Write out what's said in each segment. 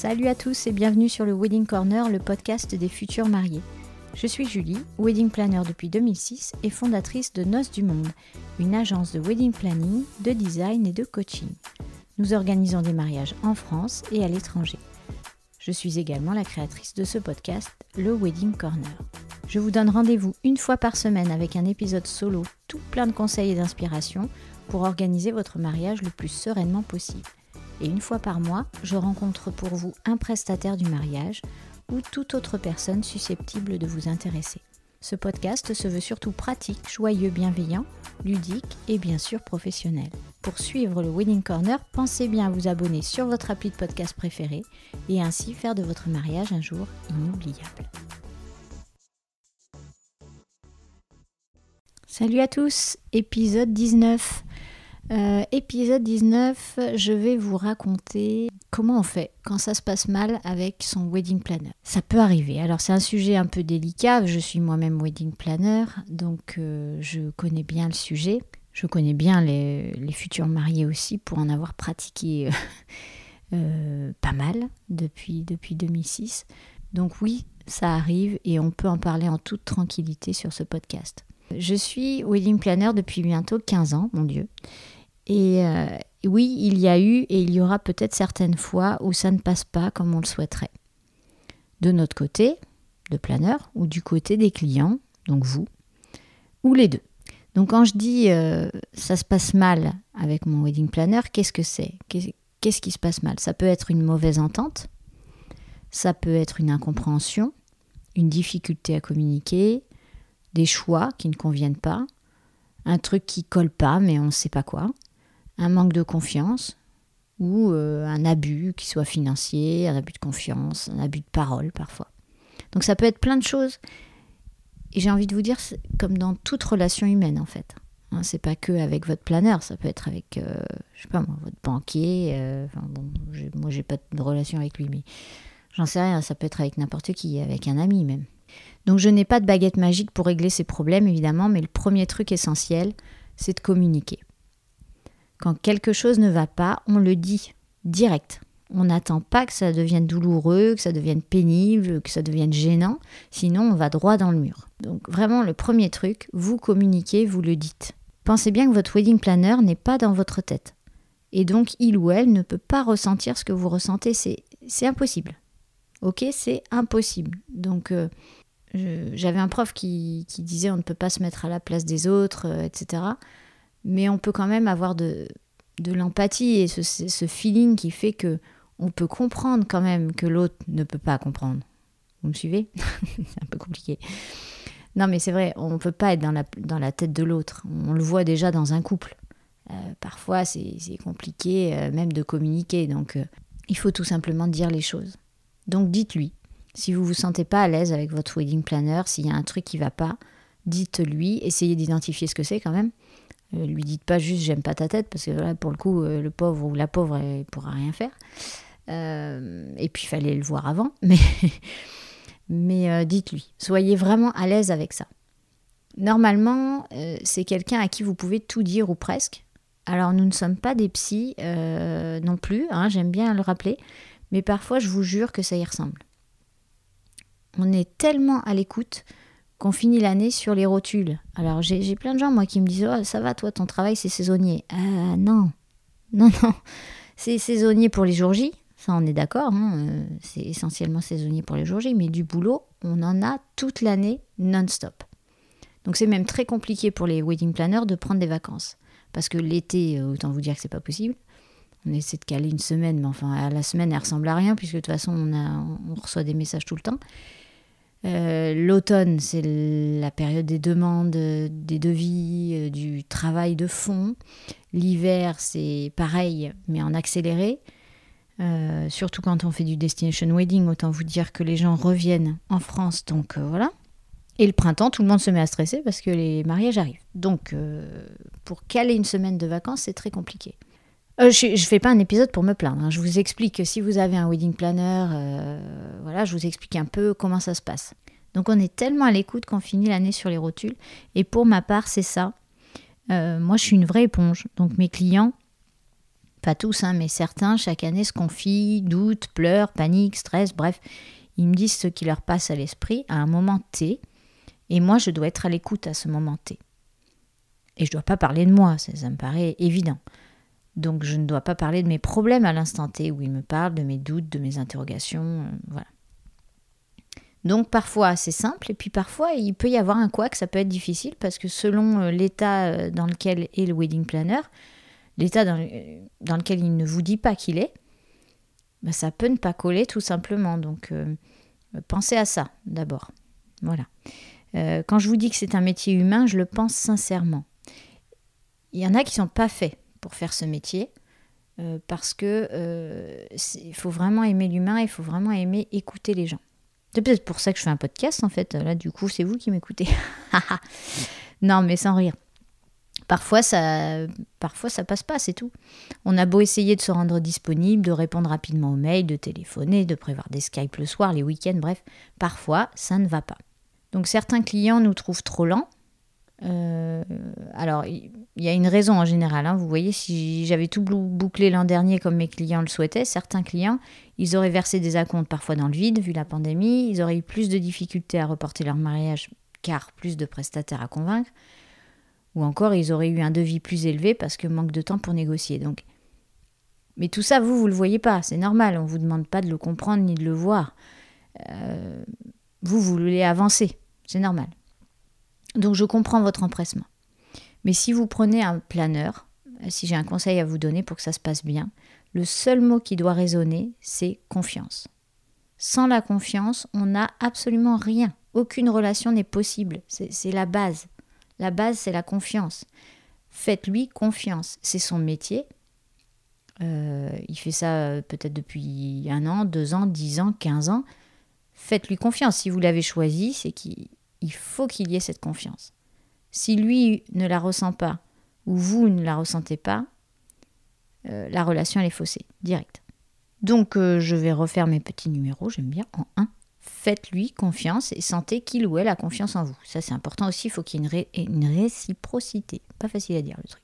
Salut à tous et bienvenue sur le Wedding Corner, le podcast des futurs mariés. Je suis Julie, wedding planner depuis 2006 et fondatrice de Noces du Monde, une agence de wedding planning, de design et de coaching. Nous organisons des mariages en France et à l'étranger. Je suis également la créatrice de ce podcast, le Wedding Corner. Je vous donne rendez-vous une fois par semaine avec un épisode solo tout plein de conseils et d'inspiration pour organiser votre mariage le plus sereinement possible. Et une fois par mois, je rencontre pour vous un prestataire du mariage ou toute autre personne susceptible de vous intéresser. Ce podcast se veut surtout pratique, joyeux, bienveillant, ludique et bien sûr professionnel. Pour suivre le Wedding Corner, pensez bien à vous abonner sur votre appli de podcast préféré et ainsi faire de votre mariage un jour inoubliable. Salut à tous, épisode 19. Euh, épisode 19, je vais vous raconter comment on fait quand ça se passe mal avec son wedding planner. Ça peut arriver. Alors c'est un sujet un peu délicat. Je suis moi-même wedding planner, donc euh, je connais bien le sujet. Je connais bien les, futurs mariés aussi pour en avoir pratiqué euh, pas mal depuis, depuis 2006. Donc oui, ça arrive et on peut en parler en toute tranquillité sur ce podcast. Je suis wedding planner depuis bientôt 15 ans, mon Dieu. Euh, et oui, il y a eu et il y aura peut-être certaines fois où ça ne passe pas comme on le souhaiterait. De notre côté, de planeur, ou du côté des clients, donc vous, ou les deux. Donc quand je dis euh, ça se passe mal avec mon wedding planner, qu'est-ce que c'est? Qu'est-ce qui se passe mal? Ça peut être une mauvaise entente, ça peut être une incompréhension, une difficulté à communiquer, des choix qui ne conviennent pas, un truc qui colle pas mais on ne sait pas quoi un manque de confiance ou euh, un abus, qui soit financier, un abus de confiance, un abus de parole parfois. Donc ça peut être plein de choses. Et j'ai envie de vous dire, comme dans toute relation humaine en fait. Hein, c'est pas que avec votre planeur, ça peut être avec, euh, je sais pas moi, votre banquier. Euh, enfin bon, moi j'ai pas de relation avec lui, mais j'en sais rien. Ça peut être avec n'importe qui, avec un ami même. Donc je n'ai pas de baguette magique pour régler ces problèmes évidemment, mais le premier truc essentiel, c'est de communiquer. Quand quelque chose ne va pas, on le dit direct. On n'attend pas que ça devienne douloureux, que ça devienne pénible, que ça devienne gênant, sinon on va droit dans le mur. Donc vraiment le premier truc, vous communiquez, vous le dites. Pensez bien que votre wedding planner n'est pas dans votre tête. Et donc il ou elle ne peut pas ressentir ce que vous ressentez, c'est impossible. Ok, c'est impossible. Donc euh, j'avais un prof qui, disait on ne peut pas se mettre à la place des autres, euh, etc mais on peut quand même avoir de, de l'empathie et ce, ce, feeling qui fait que on peut comprendre quand même que l'autre ne peut pas comprendre. Vous me suivez? C'est un peu compliqué. Non, mais c'est vrai, on ne peut pas être dans la, dans la tête de l'autre. On le voit déjà dans un couple. Euh, parfois, c'est compliqué euh, même de communiquer. Donc, euh, il faut tout simplement dire les choses. Donc, dites-lui. Si vous ne vous sentez pas à l'aise avec votre wedding planner, s'il y a un truc qui ne va pas, dites-lui. Essayez d'identifier ce que c'est quand même. Euh, lui dites pas juste j'aime pas ta tête parce que là pour le coup euh, le pauvre ou la pauvre elle pourra rien faire. Euh, et puis il fallait le voir avant, mais mais dites-lui, soyez vraiment à l'aise avec ça. Normalement, c'est quelqu'un à qui vous pouvez tout dire ou presque. Alors nous ne sommes pas des psys non plus, hein, j'aime bien le rappeler, mais parfois je vous jure que ça y ressemble. On est tellement à l'écoute qu'on finit l'année sur les rotules. Alors j'ai plein de gens, moi, qui me disent oh, ça va, toi, ton travail, c'est saisonnier. Ah non, non, non. C'est saisonnier pour les jours J, ça, on est d'accord. Hein, euh, c'est essentiellement saisonnier pour les jours J, mais du boulot, on en a toute l'année non-stop. Donc c'est même très compliqué pour les wedding planners de prendre des vacances. Parce que l'été, euh, autant vous dire que c'est pas possible. On essaie de caler une semaine, mais enfin, la semaine, elle ressemble à rien, puisque de toute façon, on, reçoit des messages tout le temps. Euh, l'automne, c'est la période des demandes, des devis, euh, du travail de fond. L'hiver, c'est pareil, mais en accéléré. Euh, surtout quand on fait du destination wedding, autant vous dire que les gens reviennent en France, donc voilà. Et le printemps, tout le monde se met à stresser parce que les mariages arrivent. Donc, pour caler une semaine de vacances, c'est très compliqué. Euh, je ne fais pas un épisode pour me plaindre. Hein. Je vous explique que si vous avez un wedding planner, euh, voilà, je vous explique un peu comment ça se passe. Donc on est tellement à l'écoute qu'on finit l'année sur les rotules. Et pour ma part, c'est ça. Euh, moi, je suis une vraie éponge. Donc mes clients, Pas tous, hein, mais certains, chaque année, se confient, doutent, pleurent, paniquent, stressent, bref. Ils me disent ce qui leur passe à l'esprit à un moment T. Et moi, je dois être à l'écoute à ce moment T. Et je ne dois pas parler de moi, ça, me paraît évident. Donc je ne dois pas parler de mes problèmes à l'instant T où ils me parlent de mes doutes, de mes interrogations, euh, voilà. Donc parfois c'est simple et puis parfois il peut y avoir un couac, ça peut être difficile parce que selon euh, l'état euh, dans lequel est le wedding planner, l'état dans, lequel il ne vous dit pas qu'il est, bah, ça peut ne pas coller tout simplement. Donc pensez à ça d'abord. Voilà. quand je vous dis que c'est un métier humain, je le pense sincèrement. Il y en a qui sont pas faits pour faire ce métier euh, parce que euh, faut vraiment aimer l'humain, il faut vraiment aimer écouter les gens. C'est peut-être pour ça que je fais un podcast en fait. Là, du coup, c'est vous qui m'écoutez. non, mais sans rire. Parfois ça, parfois, ça passe pas, c'est tout. On a beau essayer de se rendre disponible, de répondre rapidement aux mails, de téléphoner, de prévoir des Skype le soir, les week-ends, bref, parfois, ça ne va pas. Donc certains clients nous trouvent trop lents, euh, alors, il y a une raison en général. Hein. Vous voyez, si j'avais tout bouclé l'an dernier comme mes clients le souhaitaient, certains clients, ils auraient versé des acomptes parfois dans le vide, vu la pandémie. Ils auraient eu plus de difficultés à reporter leur mariage, car plus de prestataires à convaincre. Ou encore, ils auraient eu un devis plus élevé parce que manque de temps pour négocier. Donc, mais tout ça, vous, vous le voyez pas. C'est normal. On vous demande pas de le comprendre ni de le voir. Euh, vous, vous voulez avancer. C'est normal. Donc je comprends votre empressement. Mais si vous prenez un planeur, si j'ai un conseil à vous donner pour que ça se passe bien, le seul mot qui doit résonner, c'est confiance. Sans la confiance, on n'a absolument rien. Aucune relation n'est possible. C'est la base. La base, c'est la confiance. Faites-lui confiance. C'est son métier. Euh, il fait ça euh, peut-être depuis un an, deux ans, dix ans, quinze ans. Faites-lui confiance. Si vous l'avez choisi, c'est qu'il il faut qu'il y ait cette confiance. Si lui ne la ressent pas, ou vous ne la ressentez pas, euh, la relation est faussée, direct. Donc euh, je vais refaire mes petits numéros, j'aime bien, en 1. Faites-lui confiance et sentez qu'il ou elle a confiance en vous. Ça c'est important aussi, il faut qu'il y ait une, réciprocité. Pas facile à dire le truc.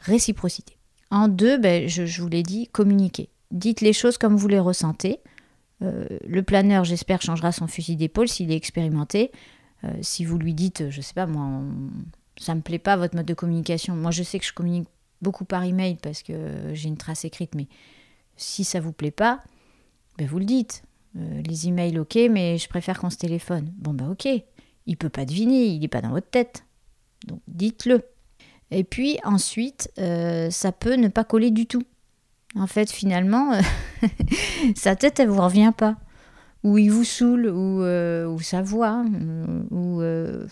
Réciprocité. En 2, ben, je, vous l'ai dit, communiquez. Dites les choses comme vous les ressentez. Euh, le planeur, j'espère, changera son fusil d'épaule s'il est expérimenté. Euh, si vous lui dites, je sais pas moi, ça me plaît pas votre mode de communication. Moi, je sais que je communique beaucoup par email parce que j'ai une trace écrite, mais si ça vous plaît pas, ben vous le dites. Euh, les emails, ok, mais je préfère qu'on se téléphone. Bon, ben ok. Il peut pas deviner, il n'est pas dans votre tête. Donc dites-le. Et puis ensuite, euh, ça peut ne pas coller du tout. En fait, finalement, sa tête, elle vous revient pas ou il vous saoule, ou, euh, sa voix, euh, ou euh,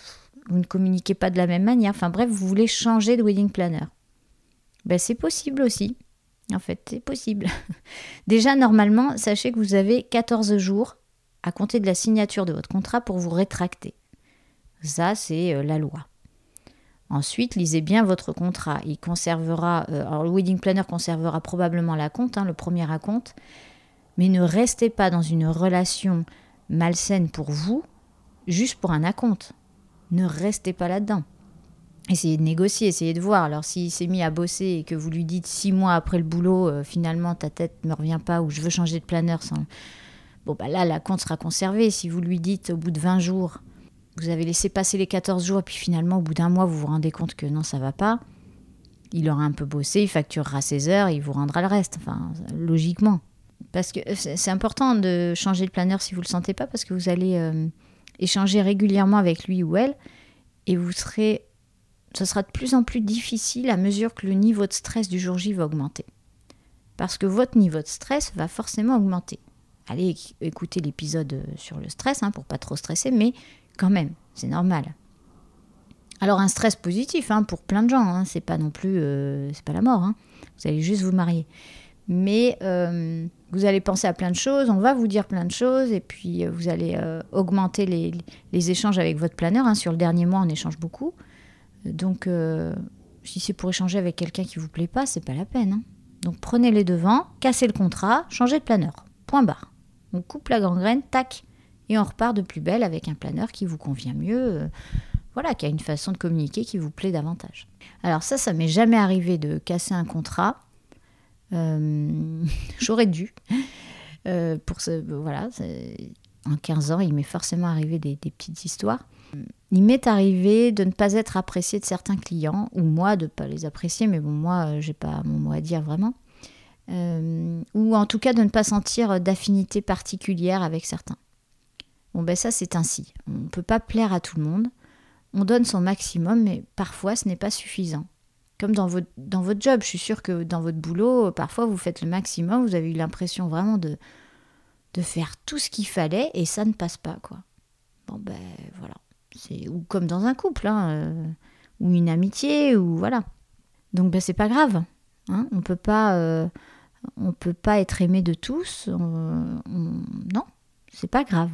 vous ne communiquez pas de la même manière. Enfin bref, vous voulez changer de wedding planner. Ben, c'est possible aussi. En fait, c'est possible. Déjà, normalement, sachez que vous avez 14 jours à compter de la signature de votre contrat pour vous rétracter. Ça, c'est la loi. Ensuite, lisez bien votre contrat. Il conservera, alors le wedding planner conservera probablement la compte, hein, le premier raconte, mais ne restez pas dans une relation malsaine pour vous, juste pour un acompte. Ne restez pas là-dedans. Essayez de négocier, essayez de voir. Alors s'il s'est mis à bosser et que vous lui dites six mois après le boulot, euh, finalement ta tête ne me revient pas ou je veux changer de planeur. Bon bah là, la compte sera conservée. Si vous lui dites au bout de 20 jours, vous avez laissé passer les 14 jours et puis finalement au bout d'un mois vous vous rendez compte que non ça va pas, il aura un peu bossé, il facturera ses heures, il vous rendra le reste. Enfin, logiquement. Parce que c'est important de changer de planeur si vous ne le sentez pas, parce que vous allez euh, échanger régulièrement avec lui ou elle, et vous serez, ce sera de plus en plus difficile à mesure que le niveau de stress du jour J va augmenter. Parce que votre niveau de stress va forcément augmenter. Allez écouter l'épisode euh, sur le stress, hein, pour pas trop stresser, mais quand même, c'est normal. Alors un stress positif hein, pour plein de gens, hein, c'est pas non plus, euh, c'est pas la mort. Hein. Vous allez juste vous marier mais euh, vous allez penser à plein de choses, on va vous dire plein de choses, et puis euh, vous allez euh, augmenter les, échanges avec votre planeur. Hein. Sur le dernier mois, on échange beaucoup. Donc, si c'est pour échanger avec quelqu'un qui vous plaît pas, c'est pas la peine. Hein. Donc, prenez les devants, cassez le contrat, changez de planeur. Point barre. On coupe la gangrène, tac, et on repart de plus belle avec un planeur qui vous convient mieux. voilà, qui a une façon de communiquer qui vous plaît davantage. Alors ça, ça m'est jamais arrivé de casser un contrat J'aurais dû. pour ce, voilà, en 15 ans, il m'est forcément arrivé des, petites histoires. Il m'est arrivé de ne pas être apprécié de certains clients, ou moi de ne pas les apprécier, mais bon, moi, j'ai pas mon mot à dire vraiment. Euh, ou en tout cas de ne pas sentir d'affinité particulière avec certains. Bon, ben ça, c'est ainsi. On ne peut pas plaire à tout le monde. On donne son maximum, mais parfois, ce n'est pas suffisant. Comme dans votre, job, je suis sûre que dans votre boulot, parfois, vous faites le maximum, vous avez eu l'impression vraiment de, de faire tout ce qu'il fallait et ça ne passe pas, quoi. Bon, ben voilà. C'est, ou comme dans un couple, hein, euh, ou une amitié, ou voilà. Donc, ben c'est pas grave. Hein, on peut pas. Euh, on peut pas être aimé de tous. Non, c'est pas grave.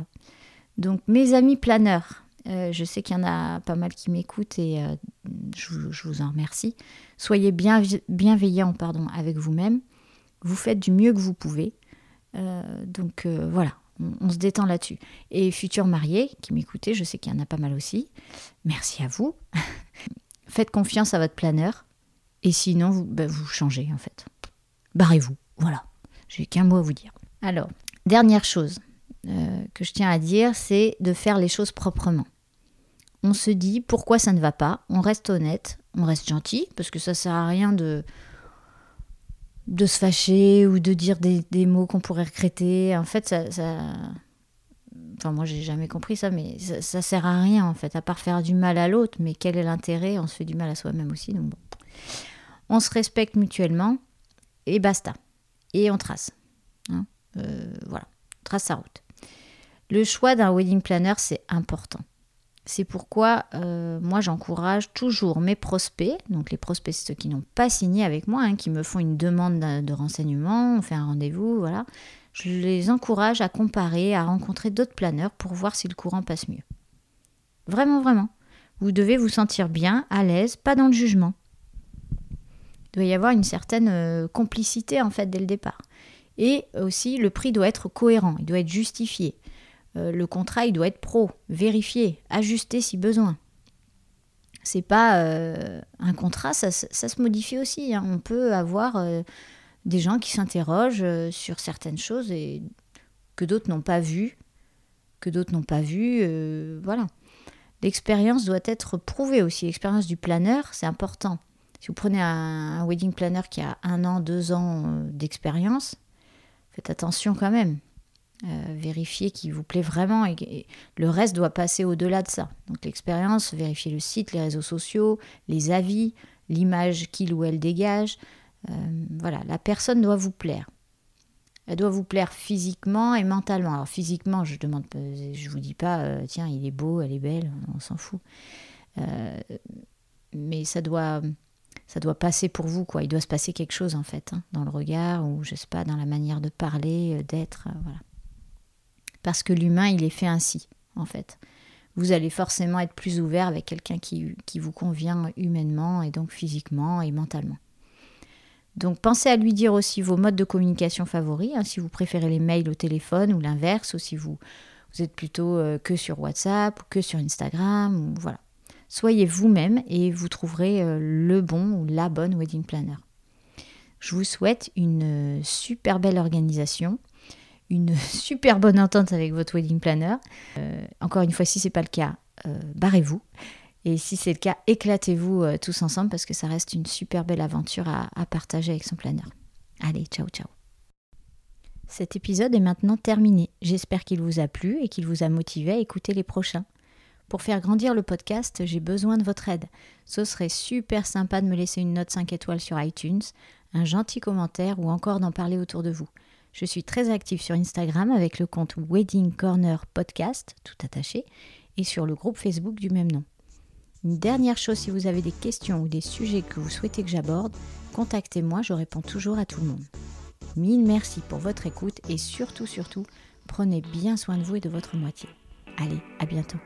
Donc mes amis planeurs, euh, je sais qu'il y en a pas mal qui m'écoutent et je, je, vous en remercie. Soyez bien, bienveillants pardon, avec vous-même. Vous faites du mieux que vous pouvez. Euh, donc euh, voilà, on, se détend là-dessus. Et futurs mariés qui m'écoutez, je sais qu'il y en a pas mal aussi. Merci à vous. Faites confiance à votre planeur. Et sinon, vous, bah, vous changez en fait. Barrez-vous. Voilà. J'ai qu'un mot à vous dire. Alors, dernière chose euh, que je tiens à dire, c'est de faire les choses proprement. On se dit pourquoi ça ne va pas, on reste honnête, on reste gentil, parce que ça sert à rien de, de se fâcher ou de dire des, mots qu'on pourrait regretter. En fait, ça, enfin moi j'ai jamais compris ça, mais ça, ça, sert à rien en fait, à part faire du mal à l'autre. Mais quel est l'intérêt? On se fait du mal à soi-même aussi, donc bon. On se respecte mutuellement et basta. Et on trace. Hein. Euh, voilà, trace sa route. Le choix d'un wedding planner, c'est important. C'est pourquoi euh, moi j'encourage toujours mes prospects, donc les prospects ceux qui n'ont pas signé avec moi, hein, qui me font une demande de renseignement, on fait un rendez-vous, voilà. Je les encourage à comparer, à rencontrer d'autres planeurs pour voir si le courant passe mieux. Vraiment, vraiment. Vous devez vous sentir bien, à l'aise, pas dans le jugement. Il doit y avoir une certaine euh, complicité en fait dès le départ. Et aussi, le prix doit être cohérent, il doit être justifié. Euh, le contrat, il doit être pro, vérifié, ajusté si besoin. C'est pas euh, un contrat, ça, se modifie aussi. Hein. On peut avoir euh, des gens qui s'interrogent sur certaines choses et que d'autres n'ont pas vues, que d'autres n'ont pas vues. voilà. L'expérience doit être prouvée aussi. L'expérience du planeur, c'est important. Si vous prenez un, wedding planner qui a un an, deux ans d'expérience, faites attention quand même. Euh, vérifier qu'il vous plaît vraiment et, le reste doit passer au-delà de ça. Donc l'expérience, vérifier le site, les réseaux sociaux, les avis, l'image qu'il ou elle dégage. Euh, voilà, la personne doit vous plaire. Elle doit vous plaire physiquement et mentalement. Alors physiquement, je demande, je vous dis pas, euh, tiens, il est beau, elle est belle, on s'en fout. mais ça doit, ça doit passer pour vous, quoi. Il doit se passer quelque chose en fait, hein, dans le regard ou je sais pas, dans la manière de parler, d'être, voilà parce que l'humain, il est fait ainsi, en fait. Vous allez forcément être plus ouvert avec quelqu'un qui, vous convient humainement et donc physiquement et mentalement. Donc pensez à lui dire aussi vos modes de communication favoris, hein, si vous préférez les mails au téléphone ou l'inverse, ou si vous, vous êtes plutôt euh, que sur WhatsApp ou que sur Instagram, voilà. Soyez vous-même et vous trouverez euh, le bon ou la bonne wedding planner. Je vous souhaite une euh, super belle organisation une super bonne entente avec votre wedding planner. Euh, encore une fois, si ce n'est pas le cas, euh, barrez-vous. Et si c'est le cas, éclatez-vous euh, tous ensemble parce que ça reste une super belle aventure à, à partager avec son planner. Allez, ciao ciao. Cet épisode est maintenant terminé. J'espère qu'il vous a plu et qu'il vous a motivé à écouter les prochains. Pour faire grandir le podcast, j'ai besoin de votre aide. Ce serait super sympa de me laisser une note 5 étoiles sur iTunes, un gentil commentaire ou encore d'en parler autour de vous. Je suis très active sur Instagram avec le compte Wedding Corner Podcast, tout attaché, et sur le groupe Facebook du même nom. Une dernière chose, si vous avez des questions ou des sujets que vous souhaitez que j'aborde, contactez-moi, je réponds toujours à tout le monde. Mille merci pour votre écoute et surtout, surtout, prenez bien soin de vous et de votre moitié. Allez, à bientôt.